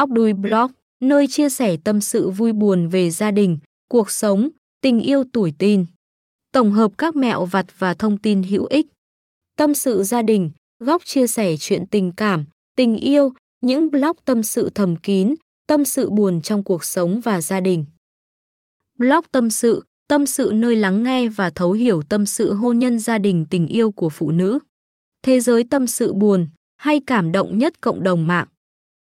Óc đuôi blog, nơi chia sẻ tâm sự vui buồn về gia đình, cuộc sống, tình yêu tuổi tin Tổng hợp các mẹo vặt và thông tin hữu ích. Tâm sự gia đình, góc chia sẻ chuyện tình cảm, tình yêu, những blog tâm sự thầm kín, tâm sự buồn trong cuộc sống và gia đình. Blog tâm sự, tâm sự nơi lắng nghe và thấu hiểu tâm sự hôn nhân gia đình tình yêu của phụ nữ. Thế giới tâm sự buồn hay cảm động nhất cộng đồng mạng.